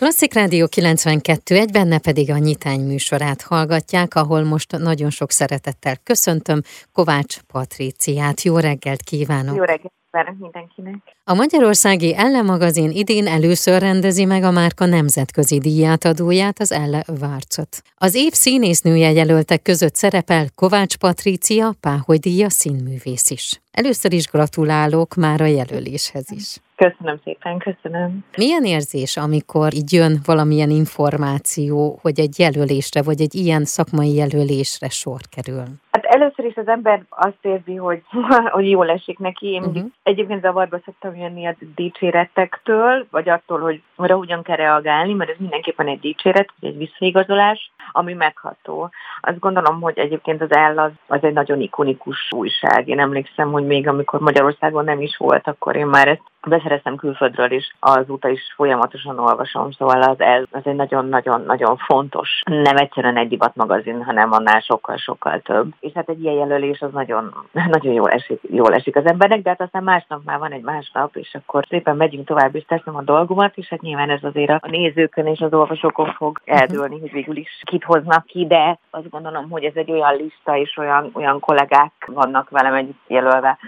Klasszik Rádió 92 egy benne pedig a nyitány műsorát hallgatják, ahol most nagyon sok szeretettel köszöntöm Kovács Patriciát. Jó reggelt kívánok! Jó reggelt! kívánok mindenkinek! A Magyarországi Elle magazin idén először rendezi meg a márka nemzetközi díjátadóját, az Elle Várcot. Az év színésznője jelöltek között szerepel Kovács Patrícia, Páholy díja színművész is. Először is gratulálok már a jelöléshez is. Köszönöm szépen, köszönöm. Milyen érzés, amikor így jön valamilyen információ, hogy egy jelölésre, vagy egy ilyen szakmai jelölésre sor kerül? Hát először is az ember azt érzi, hogy, hogy jól esik neki. Én uh-huh. egyébként zavarba szoktam jönni a dicséretektől, vagy attól, hogy arra hogyan kell reagálni, mert ez mindenképpen egy dicséret, vagy egy visszaigazolás, ami megható. Azt gondolom, hogy egyébként az Ell az, az egy nagyon ikonikus újság. Én emlékszem, hogy még amikor Magyarországon nem is volt, akkor én már ezt beszereztem külföldről is, azóta is folyamatosan olvasom, szóval az, ez, az egy nagyon-nagyon-nagyon fontos, nem egyszerűen egy divat magazin, hanem annál sokkal-sokkal több. És hát egy ilyen jelölés az nagyon, nagyon jól, esik, jól esik az embernek, de hát aztán másnap már van egy másnap, és akkor szépen megyünk tovább, és teszem a dolgomat, és hát nyilván ez azért a nézőkön és az olvasókon fog eldőlni, hogy végül is kit hoznak ki, de azt gondolom, hogy ez egy olyan lista, és olyan, olyan kollégák vannak velem együtt jelölve,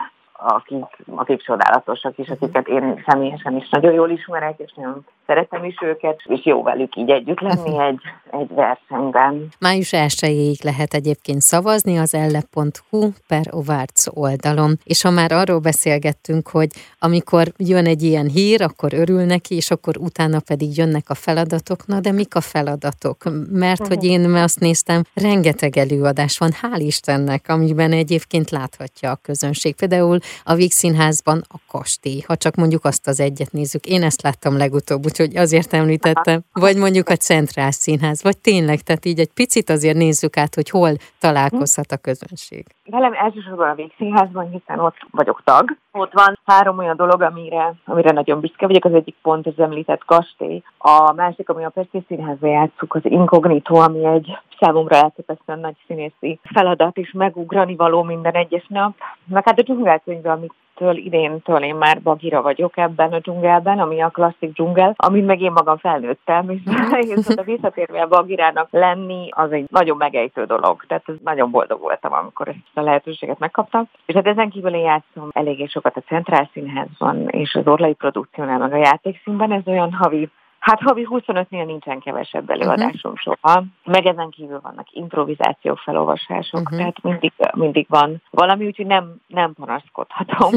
akik, akik csodálatosak, és akiket én személyesen is nagyon jól ismerek, és nagyon szeretem is őket, és jó velük így együtt lenni egy, egy versenyben. Május 1 lehet egyébként szavazni az elle.hu per Ovárc oldalon, és ha már arról beszélgettünk, hogy amikor jön egy ilyen hír, akkor örül neki, és akkor utána pedig jönnek a feladatok, na de mik a feladatok? Mert hogy én azt néztem, rengeteg előadás van, hál' Istennek, amiben egyébként láthatja a közönség. Például a Víg a kastély, ha csak mondjuk azt az egyet nézzük. Én ezt láttam legutóbb, úgyhogy azért említettem. Vagy mondjuk a Centrál Színház, vagy tényleg, tehát így egy picit azért nézzük át, hogy hol találkozhat a közönség. Velem elsősorban a Víg Színházban, hiszen ott vagyok tag. Ott van három olyan dolog, amire, amire nagyon büszke vagyok. Az egyik pont az említett kastély. A másik, ami a Pesti Színházban játszuk, az Incognito, ami egy számomra elképesztően nagy színészi feladat, és megugrani való minden egyes nap. Meg hát a dzsungelkönyve, amit től idéntől én már bagira vagyok ebben a dzsungelben, ami a klasszik dzsungel, amit meg én magam felnőttem, és, és a visszatérve a bagirának lenni, az egy nagyon megejtő dolog. Tehát ez nagyon boldog voltam, amikor ezt a lehetőséget megkaptam. És hát ezen kívül én játszom eléggé sokat a Centrál Színházban, és az Orlai produkciónál, meg a játékszínben, ez olyan havi Hát havi 25-nél nincsen kevesebb előadásom uh-huh. soha. Meg ezen kívül vannak improvizáció felolvasások, uh-huh. tehát mindig, mindig van valami, úgyhogy nem, nem panaszkodhatom.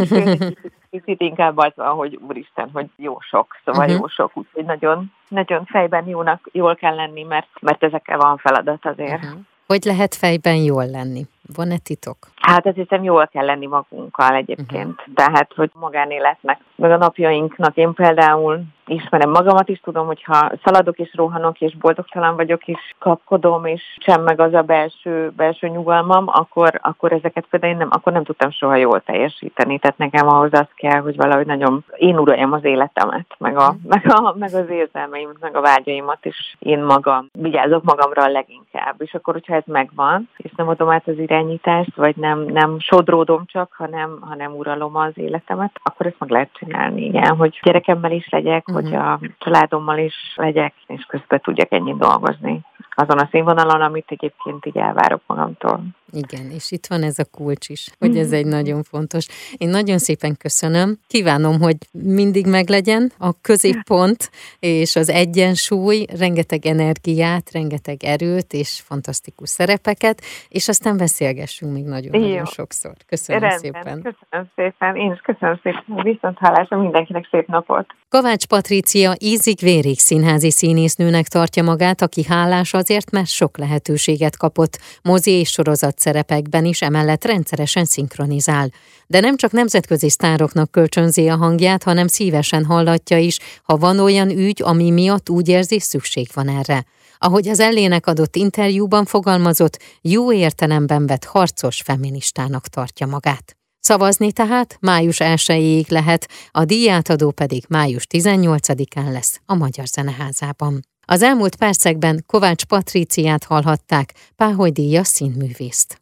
Kicsit inkább az van, hogy úristen, hogy jó sok, szóval uh-huh. jó sok, úgyhogy nagyon, nagyon fejben jónak, jól kell lenni, mert, mert ezekkel van feladat azért. Uh-huh. Hogy lehet fejben jól lenni? Van-e titok? Hát azt hiszem jól kell lenni magunkkal egyébként. Uh-huh. Tehát, hogy magánéletnek, meg a napjainknak én például ismerem magamat is, tudom, hogyha szaladok és rohanok, és boldogtalan vagyok, és kapkodom, és sem meg az a belső, belső nyugalmam, akkor, akkor ezeket például én nem, akkor nem tudtam soha jól teljesíteni. Tehát nekem ahhoz az kell, hogy valahogy nagyon én uraljam az életemet, meg, a, meg, a, meg az érzelmeimet, meg a vágyaimat, és én magam vigyázok magamra a leginkább. És akkor, hogyha ez megvan, és nem adom át az irányítást, vagy nem, nem sodródom csak, hanem, hanem uralom az életemet, akkor ezt meg lehet csinálni, igen, hogy gyerekemmel is legyek, uh-huh. hogy a családommal is legyek, és közben tudjak ennyit dolgozni azon a színvonalon, amit egyébként így elvárok magamtól. Igen, és itt van ez a kulcs is, hogy ez egy nagyon fontos. Én nagyon szépen köszönöm. Kívánom, hogy mindig meglegyen a középpont és az egyensúly, rengeteg energiát, rengeteg erőt és fantasztikus szerepeket, és aztán beszélgessünk még nagyon-nagyon sokszor. Köszönöm Rendben, szépen. Köszönöm szépen. Én is köszönöm szépen. Viszont hálásra mindenkinek szép napot. Kovács Patrícia ízig-vérig színházi színésznőnek tartja magát, aki hálás azért, mert sok lehetőséget kapott mozi és sorozat szerepekben is, emellett rendszeresen szinkronizál. De nem csak nemzetközi sztároknak kölcsönzi a hangját, hanem szívesen hallatja is, ha van olyan ügy, ami miatt úgy érzi, szükség van erre. Ahogy az ellének adott interjúban fogalmazott, jó értelemben vett harcos feministának tartja magát. Szavazni tehát május 1 lehet, a díjátadó pedig május 18-án lesz a Magyar Zeneházában. Az elmúlt percekben Kovács Patriciát hallhatták, Páholy díjas színművészt.